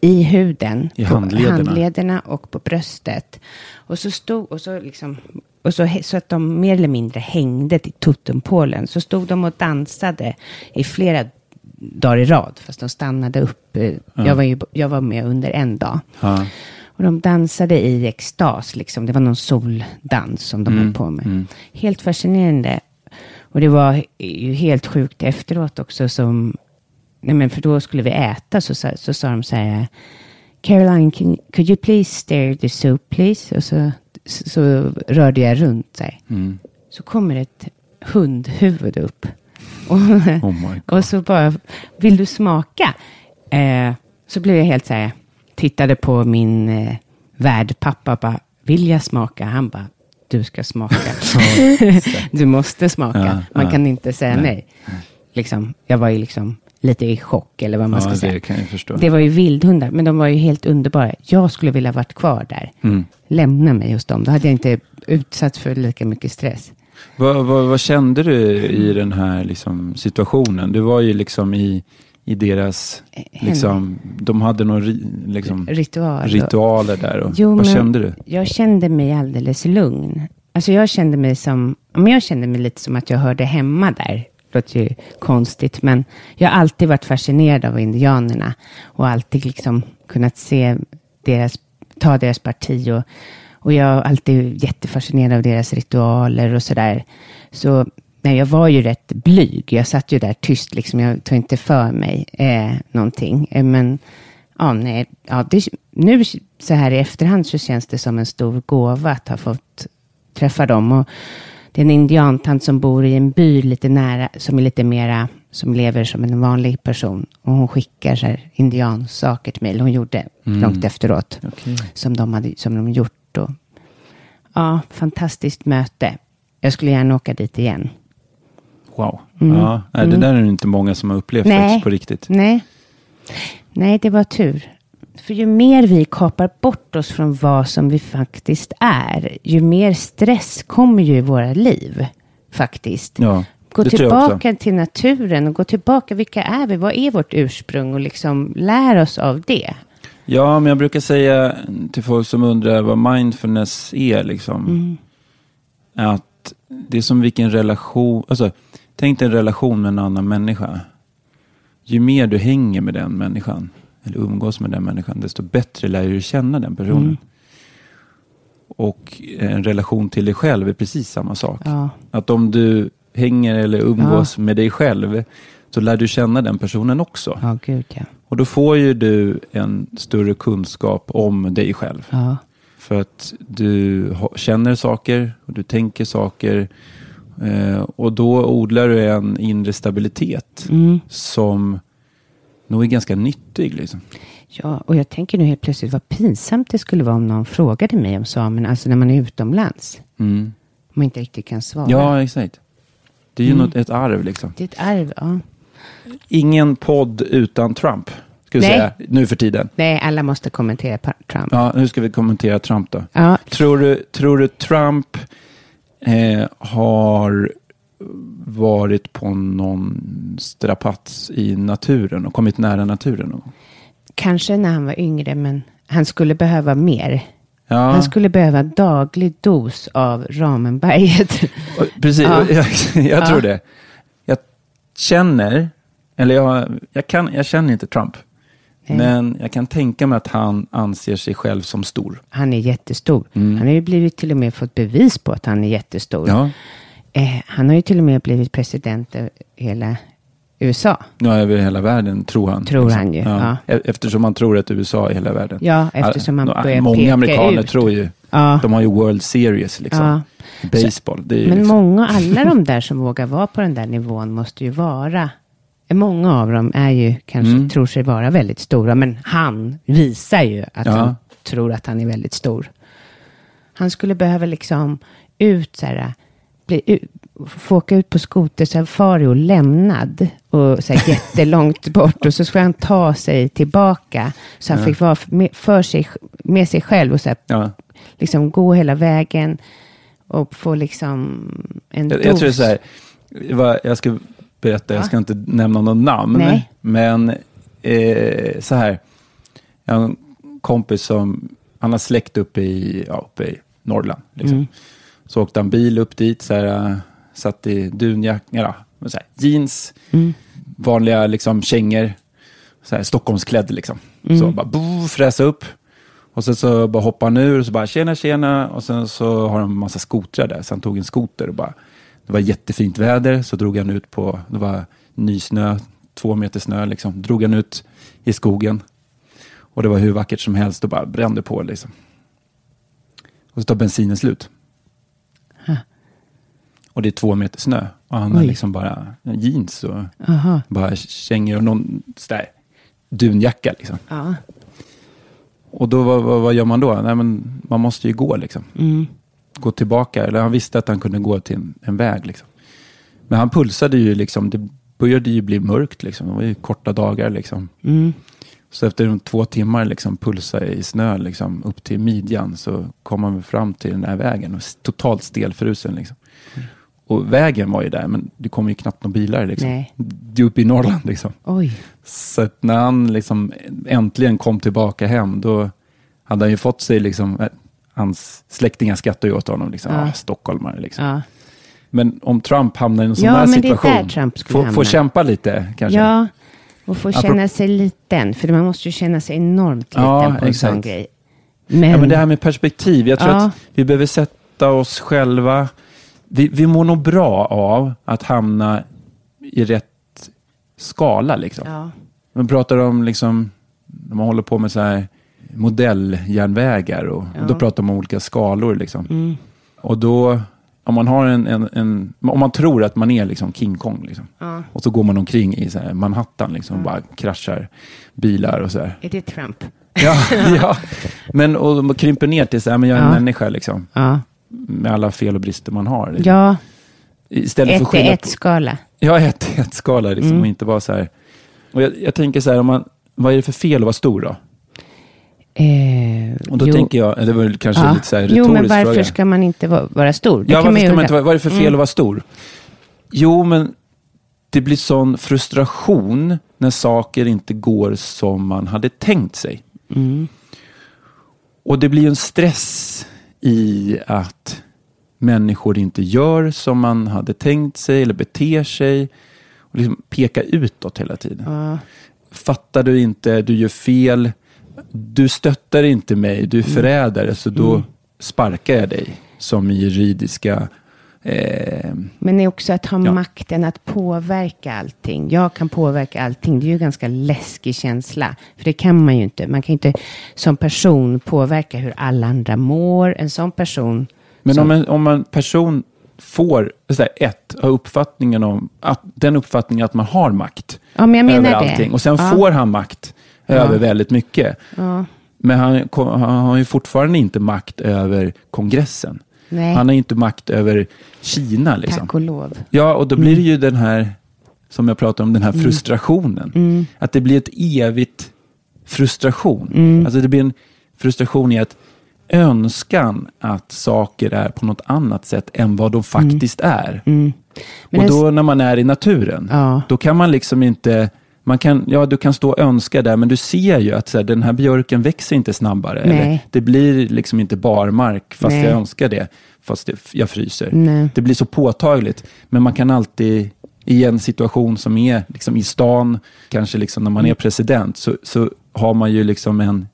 i huden. I på handlederna. handlederna och på bröstet. Och så stod, och så liksom, och så, så att de mer eller mindre hängde till totempålen. Så stod de och dansade i flera dagar i rad. Fast de stannade upp. Ja. Jag, var ju, jag var med under en dag. Ja. Och de dansade i extas, liksom. Det var någon soldans som de Mm, höll på med. mm. Helt fascinerande. Och det var ju helt sjukt efteråt också som... Nej men för då skulle vi äta så, sa- så sa de så här... Caroline, can, could you please stir the soup please? Och så, så, så rörde jag runt så. Mm. Så kommer ett hundhuvud upp. Och, Oh my och så bara, vill du smaka? Eh, så blev jag helt så här, tittade på min eh, värdpappa, bara, vill jag smaka? Han bara, du ska smaka. du måste smaka. Ja, Man ja. kan inte säga Nej. nej. Liksom, jag var ju liksom lite i chock, eller vad man Ja, ska säga. Det var ju vildhundar, men de var ju helt underbara. Jag skulle vilja varit kvar där. Mm. Lämna mig hos dem. Då hade jag inte utsatts för lika mycket stress. Vad, vad, vad kände du i den här liksom, situationen? Du var ju liksom i, i deras, liksom, de hade några liksom, Ritual. ritualer där. Och, Jo, vad kände du? Jag kände mig alldeles lugn. Alltså jag kände mig som, men jag kände mig lite som att jag hörde hemma där. Det låter ju konstigt, men jag har alltid varit fascinerad av indianerna och alltid liksom kunnat se deras, ta deras parti och, och jag har alltid jättefascinerad av deras ritualer och sådär. Så nej, jag var ju rätt blyg. Jag satt ju där tyst, liksom. jag tog inte för mig eh, någonting. Eh, men ja, nej, ja, det, nu så här i efterhand så känns det som en stor gåva att ha fått träffa dem. Och det är en indiantant som bor i en by lite nära, som är lite mera, som lever som en vanlig person. Och hon skickar så här indiansaker till mig, hon gjorde Mm. långt efteråt. Okej. Som de hade som de gjort. Och, ja, fantastiskt möte. Jag skulle gärna åka dit igen. Wow. Mm. Ja, nej, det Mm. där är det inte många som har upplevt Nej. faktiskt på riktigt. Nej. Nej, det var tur. För ju mer vi kapar bort oss från vad som vi faktiskt är, ju mer stress kommer ju i våra liv, faktiskt. Ja, Gå tillbaka till naturen och gå tillbaka, vilka är vi? Vad är vårt ursprung? Och liksom lär oss av det. Ja, men jag brukar säga till folk som undrar vad mindfulness är, liksom, Mm. att det är som vilken relation, alltså, tänk dig en relation med en annan människa. Ju mer du hänger med den människan, eller umgås med den människan, desto bättre lär du känna den personen. Mm. Och en relation till dig själv är precis samma sak. Ja. Att om du hänger eller umgås med dig själv, så lär du känna den personen också. Ja, gud ja. Och då får ju du en större kunskap om dig själv. Ja. För att du känner saker och du tänker saker. Eh, och då odlar du en inre stabilitet Mm. som nog är ganska nyttig. Liksom. Ja, och jag tänker nu helt plötsligt vad pinsamt det skulle vara om någon frågade mig om samerna, alltså när man är utomlands. Mm. Om man inte riktigt kan svara. Ja, exakt. Det är ju Mm. något, ett arv liksom. Det är ett arv, ja. Ingen podd utan Trump, ska vi Nej. säga, nu för tiden. Nej, alla måste kommentera Trump. Ja, nu ska vi kommentera Trump då. Ja. Tror, du, tror du Trump eh, har varit på någon strapats i naturen och kommit nära naturen? någon gång? Kanske när han var yngre, men han skulle behöva mer. Ja, Han skulle behöva en daglig dos av Ramenberget. precis. Ja. Jag, jag Ja. tror det. Känner, eller jag, jag, kan, jag känner inte Trump. Nej. Men jag kan tänka mig att han anser sig själv som stor. Han är jättestor. Mm. Han har ju blivit till och med fått bevis på att han är jättestor. Ja, Eh, han har ju till och med blivit president över hela USA. ja över hela världen tror han. Tror han ju, ja. E- Eftersom han tror att USA är hela världen. Ja, eftersom Ja, börjar Många peka amerikaner ut. tror ju, Ja. de har ju World Series liksom. Ja. Baseball, ju Men liksom, många, alla de där som vågar vara på den där nivån måste ju vara, många av dem är ju kanske, Mm. tror sig vara väldigt stora, men han visar ju att Ja. han tror att han är väldigt stor. Han skulle behöva liksom ut så här, bli, få åka ut på skotersafari och lämnad. Och så här jättelångt bort. Och så skulle han ta sig tillbaka. Så han Ja. fick vara med, för sig, med sig själv och så här, Ja. Liksom gå hela vägen. Och få liksom en Jag, dos. jag tror så här, jag ska berätta, jag ska inte nämna någon namn, Nej. men eh, så här, jag har en kompis som, han har släkt uppe i, ja, uppe i Norrland. Liksom. Mm. Så åkte han bil upp dit, så här, eh, satt i dunjacka, ja, så här, jeans, Mm. vanliga liksom, kängor, så här, Stockholmsklädd liksom. Mm. Så bara fräsa upp. Och sen så bara hoppade han ur och så bara tjena tjena. Och sen så har de en massa skotrar där. Så han tog en skoter och bara, det var jättefint väder. Så drog han ut på, det var nysnö, två meter snö liksom. Drog han ut i skogen. Och det var hur vackert som helst och bara brände på liksom. Och så tar bensinen slut. Och det är två meter snö. Och han har liksom bara jeans och Aha. bara kängor och någon sådär dunjacka liksom. Ja. Och då, vad, vad, gör man då? Nej, men man måste ju gå liksom. Mm. Gå tillbaka. Eller han visste att han kunde gå till en, en väg liksom. Men han pulsade ju liksom. Det började ju bli mörkt liksom. Det var ju korta dagar liksom. Mm. Så efter de två timmar liksom pulsa i snö liksom upp till midjan så kom han fram till den här vägen och totalt stelfrusen liksom. Och vägen var ju där men det kom ju knappt några bilar liksom. Nej. Det är uppe i Norrland liksom. Oj. Så att när han liksom äntligen kom tillbaka hem, då hade han ju fått sig, liksom, eh, hans släktingar skrattar ju åt honom, liksom, Ja. ah, stockholmare. Liksom. Ja. Men om Trump hamnar i en sån Ja, här situation, får, får kämpa lite kanske. Ja, och få Apropå- känna sig liten. För man måste ju känna sig enormt liten Ja, på en sån exakt. grej. Men, Ja, men det här med perspektiv, jag tror att vi behöver sätta oss själva, vi, vi mår nog bra av att hamna i rätt skala. Liksom. ja. Man pratar om, liksom, när man håller på med så här modelljärnvägar och Ja. då pratar man om olika skalor. Liksom. Mm. Och då, om man, har en, en, en, om man tror att man är liksom King Kong, liksom, Ja. och så går man omkring i så här Manhattan liksom, och bara kraschar bilar och så här. Är det Trump? Ja, ja. Men och man krymper ner till så här, men jag är en människa liksom. Med alla fel och brister man har. Ja, Istället för ett skylla ett på- skala. Ja, ett, ett skala liksom, Mm. och inte vara så här. Och jag, jag tänker så här, om man, vad är det för fel att vara stor då? Eh, Och då jo. tänker jag, det var kanske Ja. lite så här Jo, men varför fråga. ska man inte vara, vara stor? Det Ja, varför man ska man inte, vara- vad är det för fel Mm. att vara stor? Jo, men det blir sån frustration när saker inte går som man hade tänkt sig. Mm. Och det blir en stress i att människor inte gör som man hade tänkt sig eller beter sig. Och liksom peka utåt hela tiden. Ja. Fattar du inte, du gör fel, du stöttar inte mig, du är förrädare, så då Mm. sparkar jag dig. Som i juridiska... Eh, Men det är också att ha Ja. makten att påverka allting. Jag kan påverka allting. Det är ju en ganska läskig känsla. För det kan man ju inte. Man kan inte som person påverka hur alla andra mår. En sån person. men som, om en, om en person får, här, ett, har uppfattningen om, att, den uppfattningen att man har makt Ja, men över det. allting. Och sen Ja. får han makt över väldigt mycket. Men han, han har ju fortfarande inte makt över kongressen. Nej, Han har inte makt över Kina. Liksom. tack och lov. Ja, och då blir det ju den här, som jag pratade om, den här frustrationen. Mm. Att det blir ett evigt frustration. Mm. Alltså det blir en frustration i att önskan att saker är på något annat sätt än vad de faktiskt är. Mm. Och då när man är i naturen, Ja. då kan man liksom inte man kan, ja, du kan stå och önska där, men du ser ju att så här, den här björken växer inte snabbare. Nej. Eller, det blir liksom inte barmark fast Nej. jag önskar det, fast det, jag fryser. Nej. Det blir så påtagligt. Men man kan alltid, i en situation som är liksom i stan, kanske liksom när man är president, så, så har man ju liksom en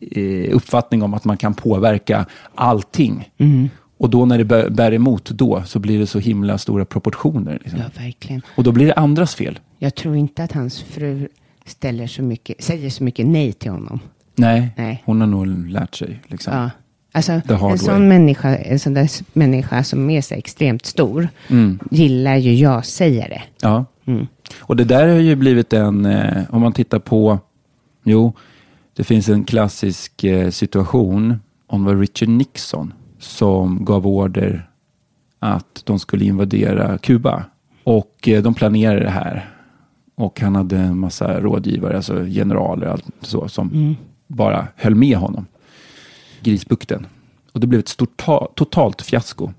eh, uppfattning om att man kan påverka allting. Mm. Och då när det bär, bär emot, då så blir det så himla stora proportioner. Liksom. Ja, verkligen. Och då blir det andras fel. Jag tror inte att hans fru ställer så mycket, säger så mycket nej till honom. Nej, Nej. hon har nog lärt sig. Liksom. Ja. Alltså, en way. sån människa, en sån där människa som är så extremt stor, Mm. gillar ju jag säger det. Ja. Mm. Och det där har ju blivit en, eh, om man tittar på, jo, det finns en klassisk eh, situation om det var Richard Nixon som gav order att de skulle invadera Kuba. Och eh, de planerade det här. Och han hade en massa rådgivare, alltså generaler och allt så, som Mm. bara höll med honom. Grisbukten. Och det blev ett stort ta- totalt fiasko.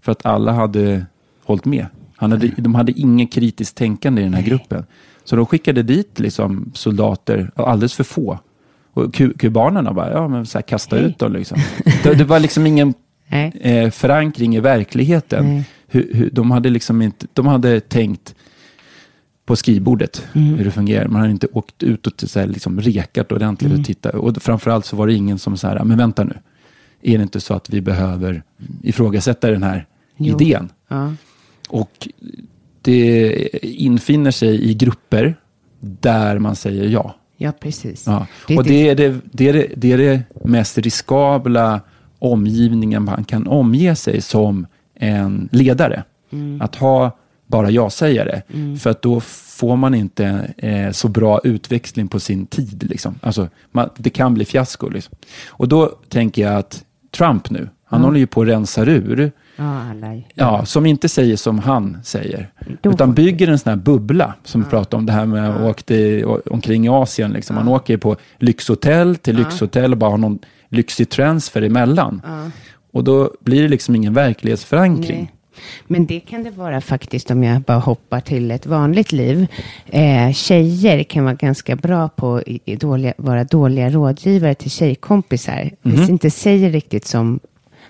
För att alla hade hållit med. Han hade, de hade ingen kritiskt tänkande i den här gruppen. Så de skickade dit liksom soldater, alldeles för få. Och ku- kubanerna bara, ja men så här, kasta ut dem liksom. Det, det var liksom ingen eh, förankring i verkligheten. Hur, hur, de, hade liksom inte, de hade tänkt på skrivbordet Mm. hur det fungerar. Man hade inte åkt ut och så här, liksom rekat ordentligt Mm. och tittat. Och framförallt så var det ingen som så här, men vänta nu. Är det inte så att vi behöver ifrågasätta den här Jo. idén? Ja. Och det infinner sig i grupper där man säger ja. ja, precis. Ja. Det- och det är det, det, är det, det är det mest riskabla omgivningen man kan omge sig som en ledare. Mm. Att ha bara ja-sägare. För att då får man inte eh, så bra utväxling på sin tid. Liksom. Alltså, man, det kan bli fiasko. Liksom. Och då tänker jag att Trump nu, han håller ju på att rensa ur. Alla. Ja, som inte säger som han säger. Då utan bygger en sån här bubbla, som vi pratade om, det här med att åka i- å- omkring i Asien. Liksom. Man åker på lyxhotell till lyxhotell och bara har någon lyxig transfer emellan. Och då blir det liksom ingen verklighetsförankring. Nej. Men det kan det vara faktiskt om jag bara hoppar till ett vanligt liv. Eh, tjejer kan vara ganska bra på att vara dåliga rådgivare till tjejkompisar. Det inte säger riktigt som,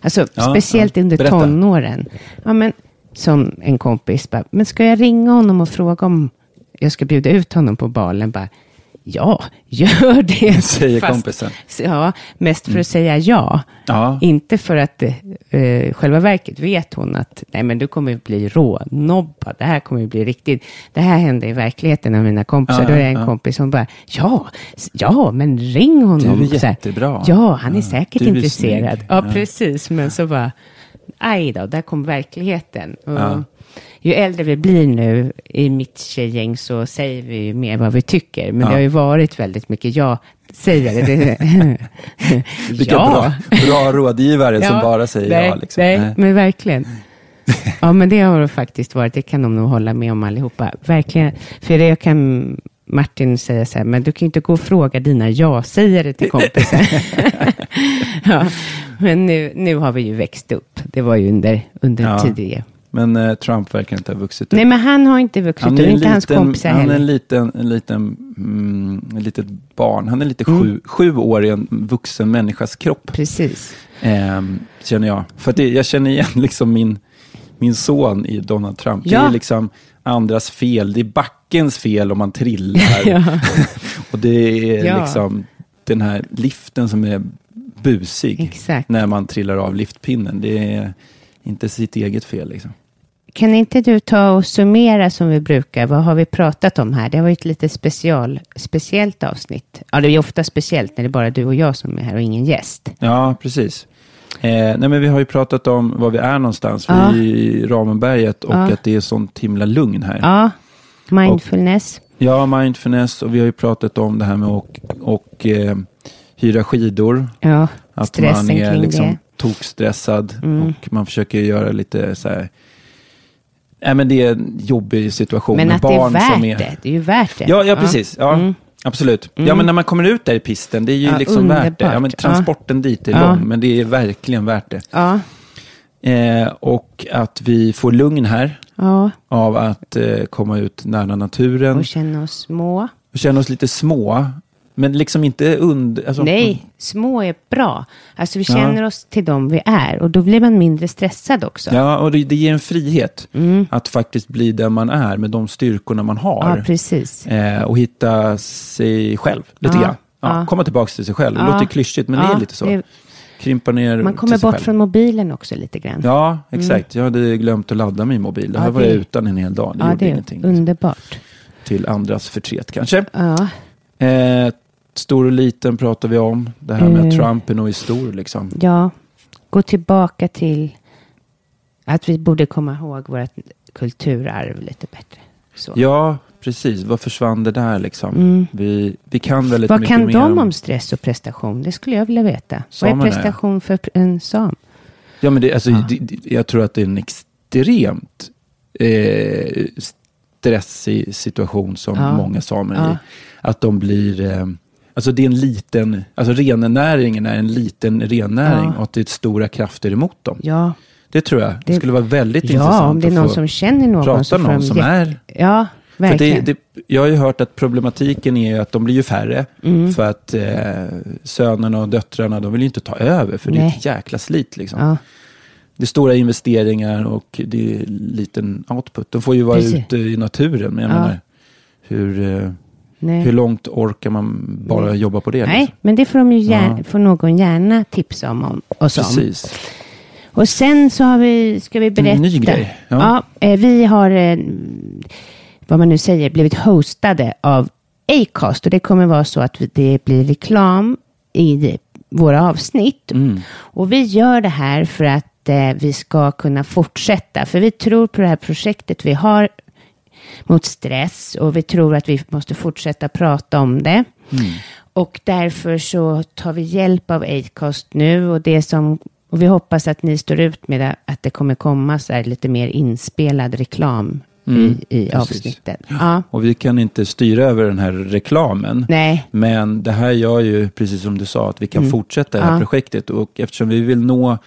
alltså. Ja, speciellt ja. under Berätta. tonåren. Ja, men som en kompis bara, men ska jag ringa honom och fråga om jag ska bjuda ut honom på balen? Bara, ja, gör det. Säger kompisen. Ja, mest för att säga ja. Ja. Inte för att eh, själva verket vet hon att nej men du kommer bli rånobbad. Det här kommer ju bli riktigt. Det här hände i verkligheten av mina kompisar. Ja, Då är det en ja. kompis som bara ja, ja men ring honom. Du är jättebra. Ja, han är säkert är intresserad. snygg. Ja, precis. Men så bara aj då, där kom verkligheten. Och. Ju äldre vi blir nu i mitt tjejgäng så säger vi ju mer vad vi tycker. Men Ja. det har ju varit väldigt mycket ja säger det. Vilka bra, bra rådgivare som Ja, bara säger nej, ja. Liksom. Nej, Nej. men verkligen. Ja, men det har det faktiskt varit. Det kan de nog hålla med om allihopa. Verkligen. För det kan Martin säga så här, men du kan ju inte gå och fråga dina ja-sägare till kompisar. ja, men nu, nu har vi ju växt upp. Det var ju under, under Ja. tidigare. Men eh, Trump verkar inte ha vuxit upp. Nej, men han har inte vuxit upp. Inte hans kompisar han är en liten, en liten, mm, en litet barn. Han är lite Mm. sju, sju år i en vuxen människas kropp. Precis. Ehm, känner jag. För det, jag känner igen liksom min, min son i Donald Trump. Det Ja. är liksom andras fel. Det är backens fel om man trillar. Ja. Och det är Ja. liksom den här liften som är busig. Exakt. När man trillar av liftpinnen. Det är inte sitt eget fel. Liksom. Kan inte du ta och summera som vi brukar? Vad har vi pratat om här? Det har varit ett lite special, speciellt avsnitt. Ja, det är ju ofta speciellt när det är bara du och jag som är här och ingen gäst. Ja, precis. Eh, nej, men vi har ju pratat om var vi är någonstans. Ja. Vi är i Ramenberget och Ja. att det är sånt himla lugn här. Ja, mindfulness. Ja, mindfulness och vi har ju pratat om det här med att och, och, eh, hyra skidor. Ja, Att stressen man är kring liksom det. tokstressad Mm. och man försöker göra lite så här. Nej, men det är en jobbig situation Men med att det är barn som värt är... det. Det är ju värt det. Ja, ja precis. Ja, Mm. Absolut. Ja, Mm. men när man kommer ut där i pisten, det är ju Ja, liksom värt det. Ja, men underbart. transporten dit är Ja. lång, men det är verkligen värt det. Ja, Eh, och att vi får lugn här ja. av att eh, komma ut nära naturen och känna oss små. och känna oss lite små. Men liksom inte under... Alltså, Nej, små är bra. Alltså vi Ja. känner oss till dem vi är och då blir man mindre stressad också. Ja, och det, det ger en frihet Mm. att faktiskt bli den man är med de styrkorna man har. Ja, precis. eh, och hitta sig själv lite Ja, grann. Ja, ja. Komma tillbaka till sig själv. Det Ja. låter klyschigt, men det Ja, är lite så. det- Krympa ner Man kommer bort själv. från mobilen också lite grann. Ja, exakt. Jag hade glömt att ladda min mobil. Det Ja, här var det- jag utan en hel dag. Det ja, gjorde det är ingenting. underbart. Till andras förtret kanske. Ja, Eh, stor och liten pratar vi om. Det här med att Eh. Trump är nog är stor liksom. ja. gå tillbaka till att vi borde komma ihåg vårt kulturarv lite bättre. Så. Ja, precis. Vad försvann det där liksom? Mm. Vi, vi kan väldigt Vad mycket kan mer de om stress och prestation? Det skulle jag vilja veta. Vad Samerna, är ja. prestation för en sam? Ja, men det, alltså, Ja. det, det, jag tror att det är en ex, extremt eh, stressig situation som Ja. många samer är i. Att de blir... Eh, alltså det är en liten... Alltså rennäringen är en liten rennäring Ja. och att det är stora krafter emot dem. Ja, Det tror jag. Det, Det- skulle vara väldigt ja intressant om det är någon som känner någon prata så någon som är... Ja, För det, verkligen. det, jag har ju hört att problematiken är att de blir ju färre. Mm. För att eh, sönerna och döttrarna, de vill ju inte ta över. För det är Nej. ett jäkla slit liksom. ja, Det är stora investeringar och det är liten output. De får ju vara Precis. ute i naturen. Men jag Ja. menar, hur, eh, nej. hur långt orkar man bara Nej. jobba på det? nej, liksom? men det får, de ju gärna, Ja. får någon gärna tipsa om, om oss om. Precis. Och sen så har vi, ska vi berätta. En ny grej. Ja. Ja, eh, vi har, eh, vad man nu säger, blivit hostade av Acast. Och det kommer vara så att det blir reklam i våra avsnitt. Mm. Och vi gör det här för att eh, vi ska kunna fortsätta. För vi tror på det här projektet vi har mot stress och vi tror att vi måste fortsätta prata om det. Och därför så tar vi hjälp av Acast nu och det som och vi hoppas att ni står ut med det, att det kommer komma så lite mer inspelad reklam Mm, i, i avsnitten. Ja. Och vi kan inte styra över den här reklamen. Nej, Men det här gör ju, precis som du sa, att vi kan Mm. fortsätta det här Ja. projektet. Och eftersom vi vill nå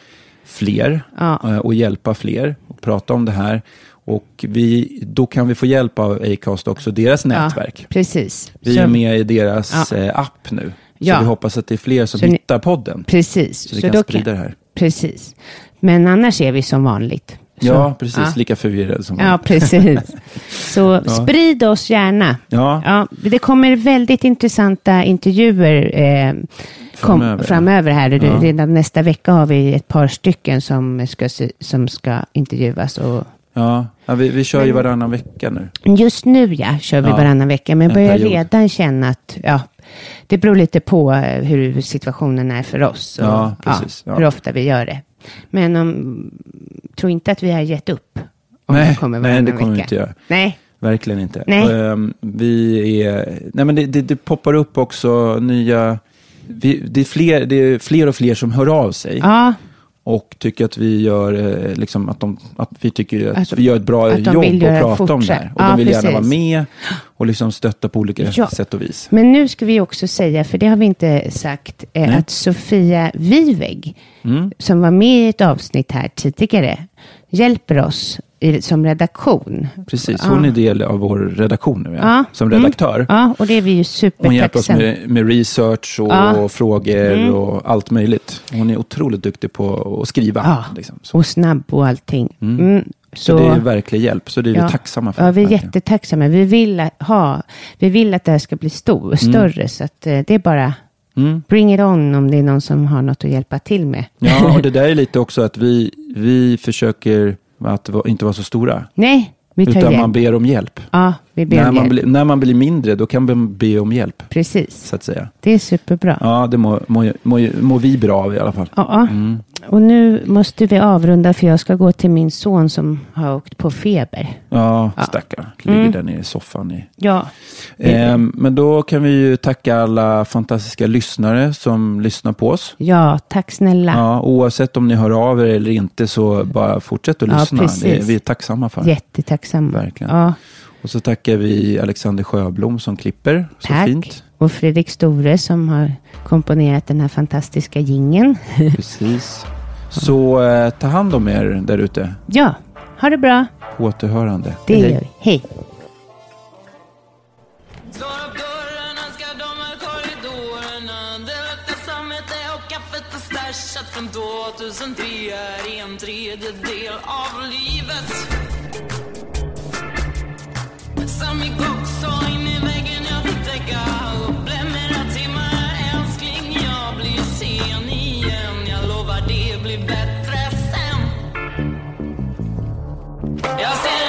fler Ja. eh, och hjälpa fler och prata om det här. Och vi, då kan vi få hjälp av Acast också, deras nätverk. Ja, precis. Vi Så- är med i deras Ja. eh, app nu. Ja. Så vi hoppas att det är fler som Så ni- hittar podden. Precis. Så vi kan då sprida det här. Precis. Men annars är vi som vanligt. Så- Ja, precis. Ja. Lika förvirrad som Ja, precis. Så sprid oss gärna. Ja. Ja, det kommer väldigt intressanta intervjuer eh, kom, Framöver. framöver. här. Ja. Redan nästa vecka har vi ett par stycken som ska, som ska intervjuas. Och Ja, ja vi, vi kör ju varannan vecka nu. just nu ja, kör vi Ja. varannan vecka. Men En börjar period. redan känna att ja, det beror lite på eh, hur situationen är för oss. Och, Ja, precis. Ja. Hur ofta vi gör det. Men om, tro inte att vi har gett upp. Om Nej, det kommer nej, det kommer vi vecka. inte göra. Nej, Verkligen inte. Nej. Ehm, vi är, nej men det, det, det poppar upp också nya... Vi, det, är fler, det är fler och fler som hör av sig ja, och tycker att vi gör, eh, liksom att, de, att vi tycker att Alltså, vi gör ett bra att jobb och prata om det här. Och Ja, de vill gärna precis. vara med och liksom stötta på olika Ja. sätt och vis. Men nu ska vi också säga, för det har vi inte sagt, eh, att Sofia Viveg, Mm. som var med i ett avsnitt här tidigare, hjälper oss i, som redaktion. Precis, Ja. hon är del av vår redaktion nu, ja, Ja. som Mm. redaktör. Ja, och det är vi ju Hon hjälper oss med, med research och Ja. frågor Mm. och allt möjligt. Hon är otroligt duktig på att skriva. Ja, Liksom. Så, och snabb och allting. Mm. Mm. så det är verklig hjälp, så det är vi tacksamma för. Ja, vi är verkligen. jättetacksamma. Vi vill, ha, vi vill att det här ska bli stor, större, så att eh, det är bara Mm. bring it on om det är någon som har något att hjälpa till med. Ja, och det där är lite också att vi, vi försöker att inte vara så stora. Nej, utan man ber om hjälp. Ja, vi ber När om man, hjälp. blir, när man blir mindre, då kan man be om hjälp, Precis, så att säga. det är superbra. Ja, det mår må, må, må vi bra av i alla fall. Ja, Mm. och nu måste vi avrunda för jag ska gå till min son som har åkt på feber. Ja, Ja. stackarn. Ligger Mm. där nere i soffan. I. Ja, Ehm, men då kan vi ju tacka alla fantastiska lyssnare som lyssnar på oss. ja tack snälla. Ja, oavsett om ni hör av er eller inte så bara fortsätt att Ja, lyssna. precis. Det är vi är tacksamma för. Jättetacksamma. Verkligen. Ja, Och så tackar vi Alexander Sjöblom som klipper. Så tack. fint. Och Fredrik Store som har komponerat den här fantastiska gingen. Precis. Så eh, ta hand om er där ute. ja, ha det bra. På återhörande. Det Hej, gör vi. Hej. Slår upp dörren, önskar de här korridorerna Det luktar samvete och kaffet är stashat från 2003 är en tredjedel av livet blir sen igen. Jag lovar det blir bättre sen. Jag ser